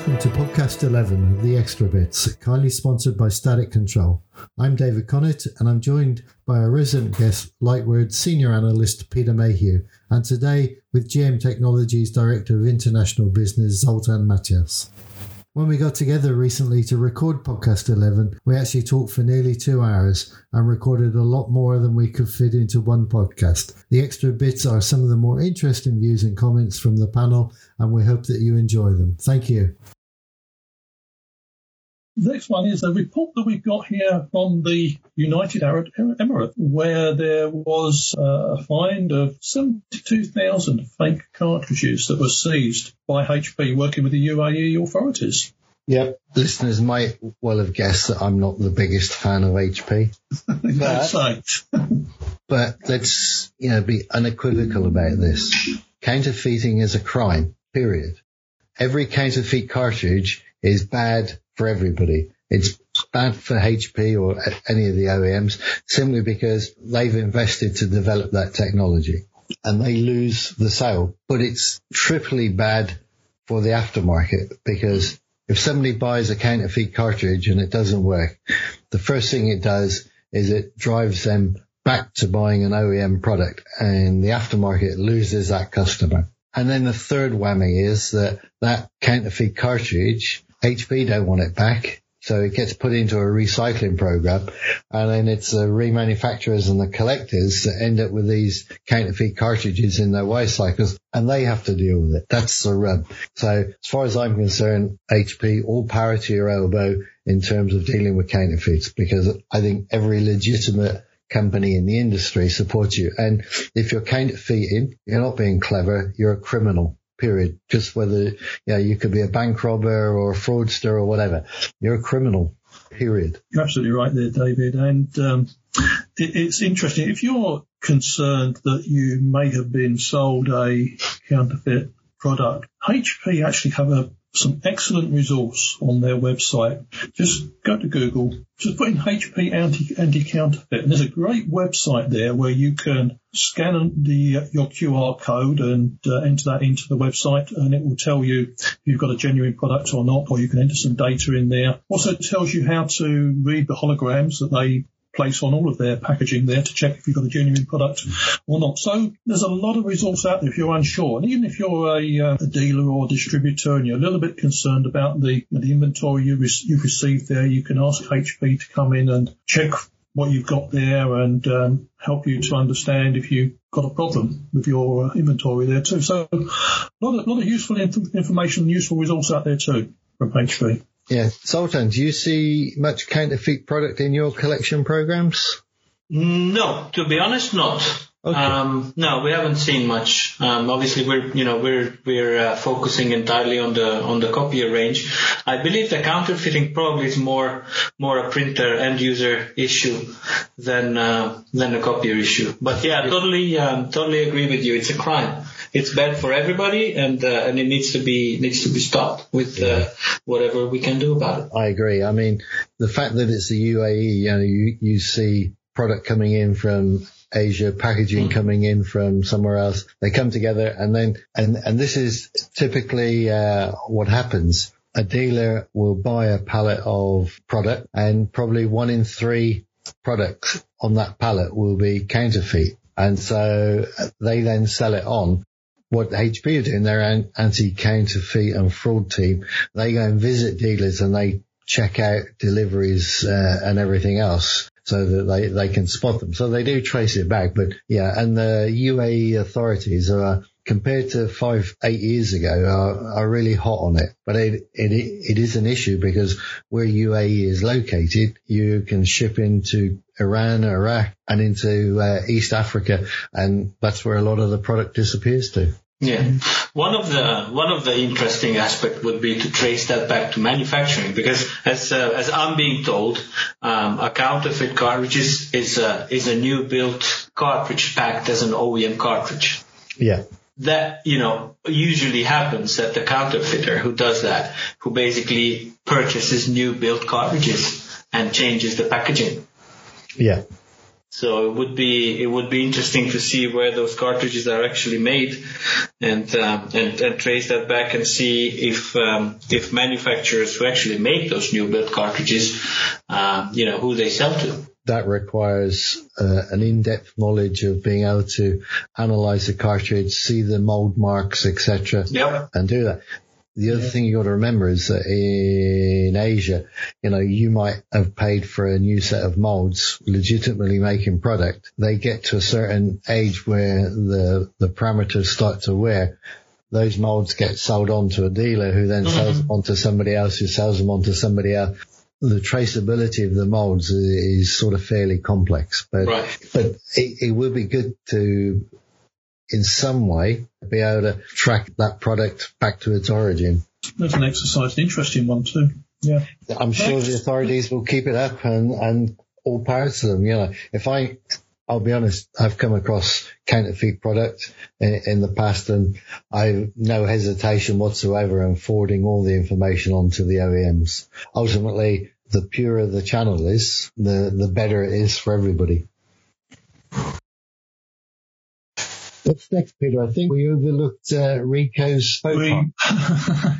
Welcome to podcast 11 of the Extra Bits, kindly sponsored by Static Control. I'm David Connett and I'm joined by our resident guest, Lightword Senior Analyst Peter Mayhew, and today with GM Technologies Director of International Business, Zoltan Matyas. When we got together recently to record podcast 11, we actually talked for nearly two hours and recorded a lot more than we could fit into one podcast. The extra bits are some of the more interesting views and comments from the panel, and we hope that you enjoy them. Thank you. Next one is a report that we've got here from the United Arab Emirates, where there was uh, a find of 72,000 fake cartridges that were seized by HP working with the UAE authorities. Yep, listeners might well have guessed that I'm not the biggest fan of HP. but, but let's you know be unequivocal about this. Counterfeiting is a crime. Period. Every counterfeit cartridge is bad for everybody. It's bad for HP or any of the OEMs simply because they've invested to develop that technology and they lose the sale. But it's triply bad for the aftermarket because if somebody buys a counterfeit cartridge and it doesn't work, the first thing it does is it drives them back to buying an OEM product and the aftermarket loses that customer. And then the third whammy is that that counterfeit cartridge HP don't want it back. So it gets put into a recycling program and then it's the remanufacturers and the collectors that end up with these counterfeit cartridges in their waste cycles and they have to deal with it. That's the rub. So as far as I'm concerned, HP, all power to your elbow in terms of dealing with counterfeits because I think every legitimate company in the industry supports you. And if you're counterfeiting, you're not being clever, you're a criminal period. Just whether, you you could be a bank robber or a fraudster or whatever. You're a criminal, period. You're absolutely right there, David. And um, it, it's interesting. If you're concerned that you may have been sold a counterfeit product, HP actually have a some excellent resource on their website. Just go to Google, just put in HP anti, anti-counterfeit, and there's a great website there where you can scan the your QR code and uh, enter that into the website, and it will tell you if you've got a genuine product or not, or you can enter some data in there. Also tells you how to read the holograms that they place on all of their packaging there to check if you've got a genuine product or not. So there's a lot of resource out there if you're unsure. And even if you're a, uh, a dealer or a distributor and you're a little bit concerned about the, the inventory you re- you've received there, you can ask HP to come in and check what you've got there and um, help you to understand if you've got a problem with your uh, inventory there too. So a lot of, lot of useful inf- information and useful results out there too from HP. Yeah. Zoltan, do you see much counterfeit product in your collection programs? No, to be honest, not. Okay. Um, no, we haven't seen much. Um, obviously, we're you know we're we're uh, focusing entirely on the on the copier range. I believe the counterfeiting probably is more more a printer end user issue than uh, than a copier issue. But yeah, totally um, totally agree with you. It's a crime. It's bad for everybody, and uh, and it needs to be needs to be stopped with uh, whatever we can do about it. I agree. I mean, the fact that it's the UAE, you know, you you see product coming in from Asia, packaging mm. coming in from somewhere else. They come together and then, and, and this is typically, uh, what happens. A dealer will buy a pallet of product and probably one in three products on that pallet will be counterfeit. And so they then sell it on. What HP are doing, their anti-counterfeit and fraud team, they go and visit dealers and they check out deliveries uh, and everything else so that they, they can spot them. So they do trace it back. But yeah, and the UAE authorities are compared to five, eight years ago are, are really hot on it. But it, it, it is an issue because where UAE is located, you can ship into Iran, Iraq and into uh, East Africa. And that's where a lot of the product disappears to. Yeah. One of the one of the interesting aspect would be to trace that back to manufacturing because as uh, as I'm being told, um, a counterfeit cartridge is is a, is a new built cartridge packed as an OEM cartridge. Yeah. That you know usually happens that the counterfeiter who does that, who basically purchases new built cartridges and changes the packaging. Yeah. So it would be it would be interesting to see where those cartridges are actually made, and um, and, and trace that back and see if um, if manufacturers who actually make those new built cartridges, uh, you know, who they sell to. That requires uh, an in-depth knowledge of being able to analyze the cartridge, see the mold marks, etc., Yep. and do that. The other thing you got to remember is that in Asia, you know, you might have paid for a new set of molds, legitimately making product. They get to a certain age where the, the parameters start to wear. Those molds get sold on to a dealer who then sells them on to somebody else who sells them on to somebody else. The traceability of the molds is, is sort of fairly complex, but, Right. but it, it would be good to in some way be able to track that product back to its origin. That's an exercise, an interesting one too. Yeah. I'm sure the authorities will keep it up and, and all parts of them, you know, if I, I'll be honest, I've come across counterfeit product in, in the past and I've no hesitation whatsoever in forwarding all the information onto the OEMs. Ultimately, the purer the channel is, the, the better it is for everybody. What's next, Peter? I think we overlooked uh, Ricoh's phone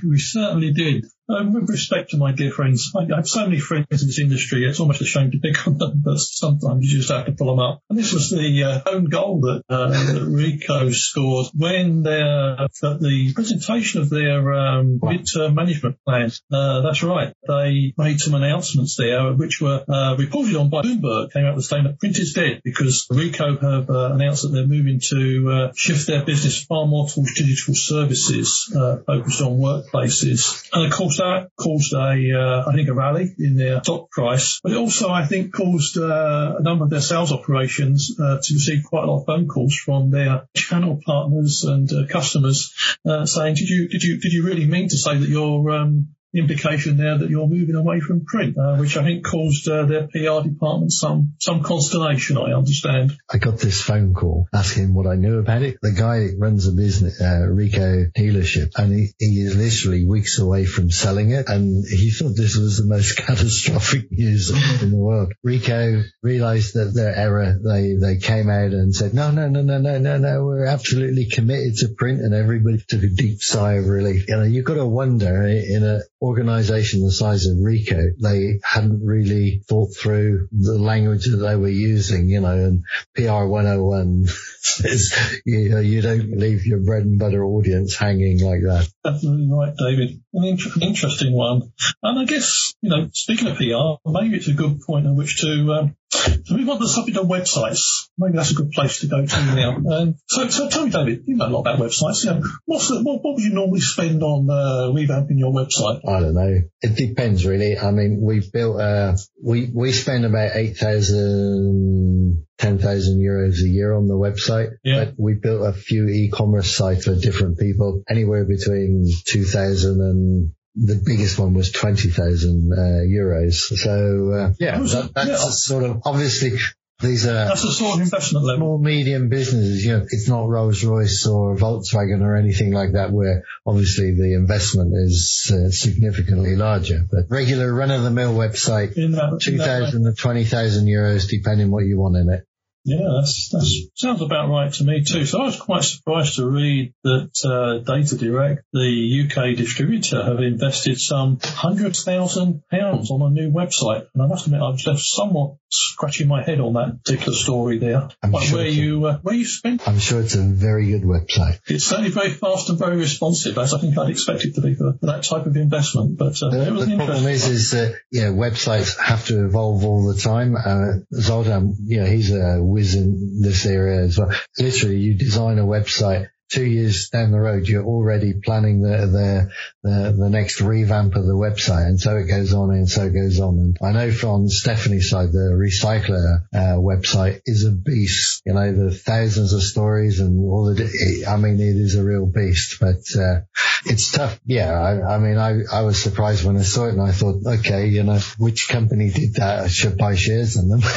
We, we certainly did. Um, with respect to my dear friends, I, I have so many friends in this industry, it's almost a shame to pick on them, but sometimes you just have to pull them up. And this was the uh, own goal that, uh, that Ricoh scored when their, the presentation of their um, midterm management plan. Uh, that's right. They made some announcements there, which were uh, reported on by Bloomberg, came out with saying that print is dead because Ricoh have uh, announced that they're moving to uh, shift their business far more towards digital services uh, focused on workplaces. And of course, that caused a, uh, I think, a rally in their stock price. But it also, I think, caused uh, a number of their sales operations uh, to receive quite a lot of phone calls from their channel partners and uh, customers uh, saying, "Did you, did you, did you really mean to say that you're um, implication there that you're moving away from print, uh, which I think caused uh, their PR department some some consternation. I understand. I got this phone call asking what I knew about it. The guy runs a business, uh, Ricoh dealership, and he, he is literally weeks away from selling it. And he thought this was the most catastrophic news in the world. Ricoh realized that their error. They, they came out and said, no, no, no, no, no, no, no, we're absolutely committed to print. And everybody took a deep sigh of relief. You know, you've got to wonder in a organization the size of Ricoh, they hadn't really thought through the language that they were using, you know, and PR 101 says, you know, you don't leave your bread and butter audience hanging like that. Absolutely right, David. An inter- interesting one. And I guess you know, speaking of PR, maybe it's a good point on which to. Um, so on to the subject of websites. Maybe that's a good place to go to now. Um, so, so tell me, David, you know a lot about websites. You know, what's the, what, what would you normally spend on uh, revamping your website? I don't know. It depends really. I mean, we've built, uh, we, we spend about 8,000, 10,000 euros a year on the website, Yeah. but we built a few e-commerce sites for different people, anywhere between 2,000 and the biggest one was 20,000 uh, euros. So, uh, yeah, that, that's yeah. sort of, obviously these are That's the sort of investment level. small medium businesses, you know, it's not Rolls Royce or Volkswagen or anything like that where obviously the investment is uh, significantly larger, but regular run of the mill website, In that, in that 2,000 to 20,000 euros depending what you want in it. Yeah, that's, that's sounds about right to me too. So I was quite surprised to read that uh, Data Direct, the UK distributor, have invested some hundred thousand pounds on a new website. And I must admit, I was left somewhat scratching my head on that particular story there. I'm Like sure where a- you uh, where you spent I'm sure it's a very good website. it's certainly very fast and very responsive, as I think I'd expect it to be for, for that type of investment. But uh, The, it was the problem is, is that, know, websites have to evolve all the time. Uh, Zoltan, you know, he's a in this area as well. Literally, you design a website. Two years down the road, you're already planning the, the, the, the next revamp of the website. And so it goes on and so it goes on. And I know from Stephanie's side, the recycler, uh, website is a beast. You know, the thousands of stories and all the, I mean, it is a real beast, but, uh, it's tough. Yeah. I, I mean, I, I was surprised when I saw it and I thought, okay, you know, which company did that? I should buy shares in them.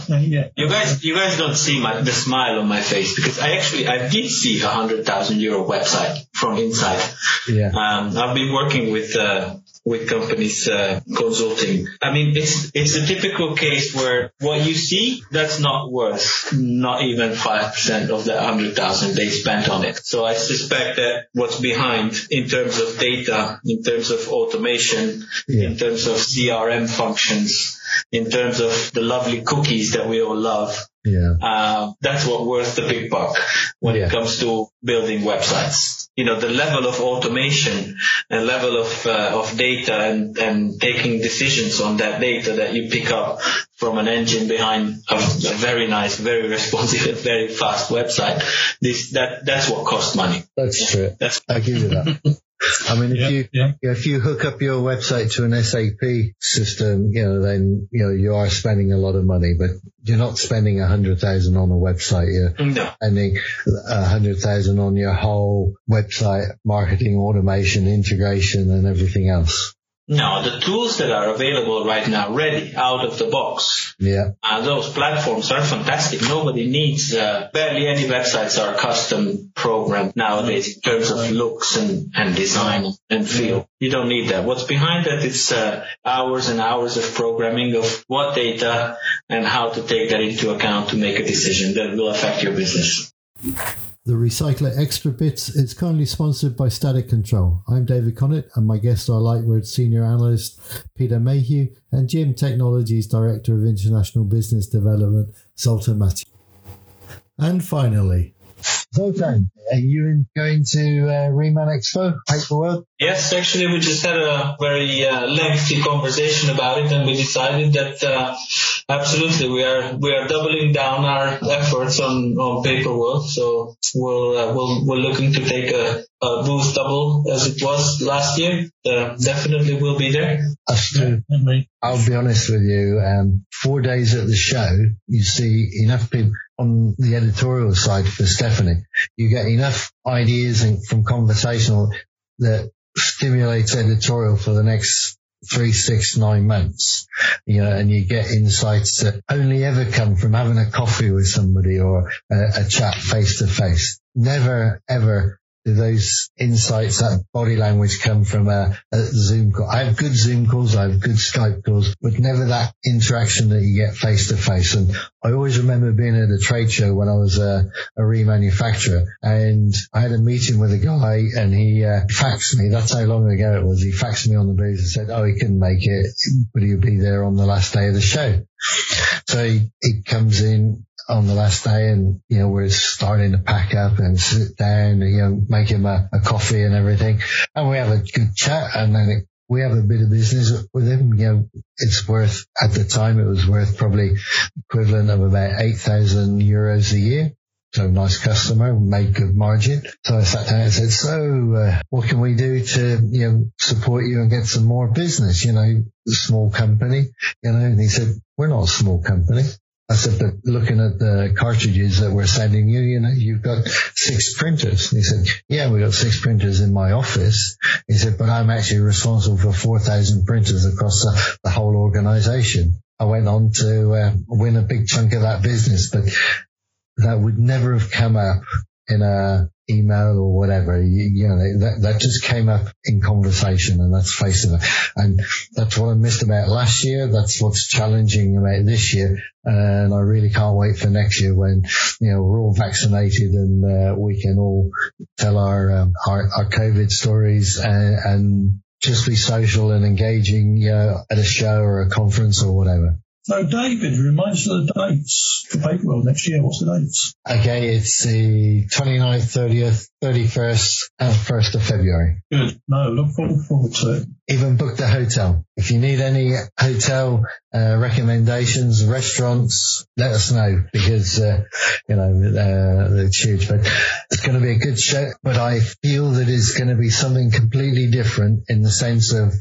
yeah. You guys, you guys don't see my, the smile on my face because I actually, I see a hundred thousand euro website from inside. Yeah. Um, I've been working with uh, with companies uh, consulting. I mean, it's it's a typical case where what you see that's not worth not even five percent of the hundred thousand they spent on it. So I suspect that what's behind in terms of data, in terms of automation, Yeah. in terms of CRM functions, in terms of the lovely cookies that we all love, Yeah. uh, that's what worth the big buck when Yeah. it comes to building websites. You know, the level of automation and level of, uh, of data and, and taking decisions on that data that you pick up from an engine behind a, a very nice, very responsive, and very fast website. This, that, that's what costs money. That's true. That's I give you that. I mean, if Yeah, you yeah. if you hook up your website to an SAP system, you know, then you know you are spending a lot of money, but you're not spending a hundred thousand on a website. You're no. spending a hundred thousand on your whole website marketing, automation, integration, and everything else. No, the tools that are available right now, ready out of the box, Yeah, Uh, those platforms are fantastic. Nobody needs, uh, barely any websites are custom programmed nowadays in terms of looks and, and design and feel. You don't need that. What's behind that is uh, hours and hours of programming of what data and how to take that into account to make a decision that will affect your business. The Recycler Extra Bits is currently sponsored by Static Control. I'm David Connett, and my guests are Lightword Senior Analyst Peter Mayhew and GM Technologies Director of International Business Development Zoltan Matyas. And finally, Zoltan, are you going to uh, Reman Expo, Paperworld? Yes, actually, we just had a very uh, lengthy conversation about it, and we decided that uh, absolutely we are we are doubling down our efforts on on Paperworld. So we'll uh, we'll we're looking to take a, a booth double as it was last year. Uh, definitely, we'll be there. Too. I'll be honest with you. Um, four days at the show, you see enough people on the editorial side for Stephanie. You get enough ideas and from conversational that stimulates editorial for the next three, six, nine months. You know, and you get insights that only ever come from having a coffee with somebody or a, a chat face to face. Never ever do those insights, that body language come from a, a Zoom call. I have good Zoom calls, I have good Skype calls, but never that interaction that you get face to face. And I always remember being at a trade show when I was a, a remanufacturer and I had a meeting with a guy and he uh, faxed me. That's how long ago it was. He faxed me on the booth and said, oh, he couldn't make it, but he'll be there on the last day of the show. So he, he comes in on the last day and, you know, we're starting to pack up and sit down, you know, make him a, a coffee and everything. And we have a good chat and then it, we have a bit of business with him. You know, it's worth, at the time it was worth probably equivalent of about 8,000 euros a year. So nice customer, made good margin. So I sat down and said, so uh, what can we do to, you know, support you and get some more business? You know, small company, you know, and he said, we're not a small company. I said, but looking at the cartridges that we're sending you, you know, you've got six printers. He said, yeah, we got six printers in my office. He said, but I'm actually responsible for 4,000 printers across the, the whole organization. I went on to uh, win a big chunk of that business, but that would never have come up in a email or whatever. You, you know, that, that just came up in conversation and that's face it. And that's what I missed about last year. That's what's challenging about this year. And I really can't wait for next year when, you know, we're all vaccinated and uh, we can all tell our, um, our, our COVID stories and, and just be social and engaging, you know, at a show or a conference or whatever. So, David, remind us of the dates for Paperworld next year. What's the dates? Okay, it's the 29th, 30th, 31st, and 1st of February. Good. No, look forward, forward to it. Even booked the hotel. If you need any hotel uh, recommendations, restaurants, let us know because, uh, you know, uh, it's huge. But it's going to be a good show. But I feel that it's going to be something completely different in the sense of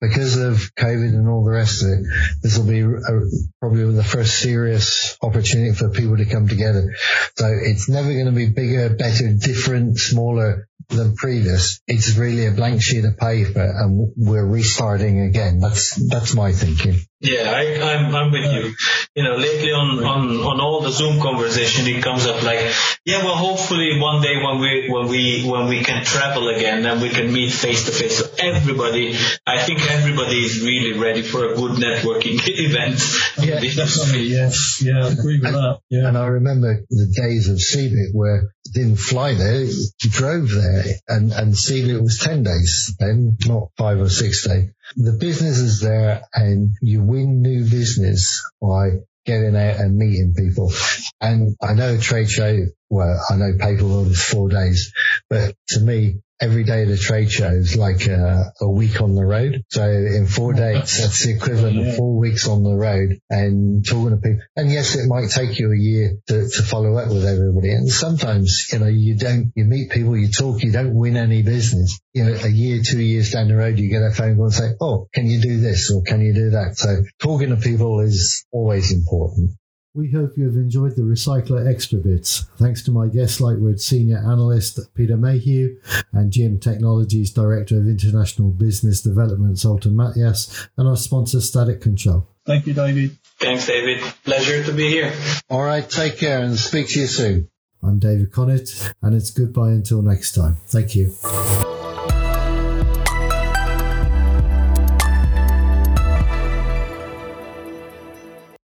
because of COVID and all the rest of it, this will be a, probably the first serious opportunity for people to come together. So it's never going to be bigger, better, different, smaller. Than previous, it's really a blank sheet of paper and we're restarting again. That's, that's my thinking. Yeah, I, am I'm, I'm with you. You know, lately on, on, on all the Zoom conversation, it comes up like, yeah, well, hopefully one day when we, when we, when we can travel again and we can meet face to face. So everybody, I think everybody is really ready for a good networking event. Yeah, definitely. Yes. Yeah, I agree with that. Yeah. And I remember the days of CeBIT where didn't fly there, you drove there and, and CeBIT was 10 days then, not five or six days. The business is there and you win new business by getting out and meeting people. And I know a trade show, well, I know Paperworld is four days, but to me, every day at a trade show is like a, a, week on the road. So in four oh, days, that's the equivalent of four weeks on the road and talking to people. And yes, it might take you a year to, to follow up with everybody. And sometimes, you know, you don't, you meet people, you talk, you don't win any business. You know, a year, two years down the road, you get a phone call and say, Oh, can you do this or can you do that? So talking to people is always important. We hope you have enjoyed the Recycler Extra Bits. Thanks to my guest, Lightword Senior Analyst Peter Mayhew and GM Technologies Director of International Business Development, Zoltan Matyas, and our sponsor, Static Control. Thank you, David. Thanks, David. Pleasure to be here. All right, take care and speak to you soon. I'm David Connett, and it's goodbye until next time. Thank you.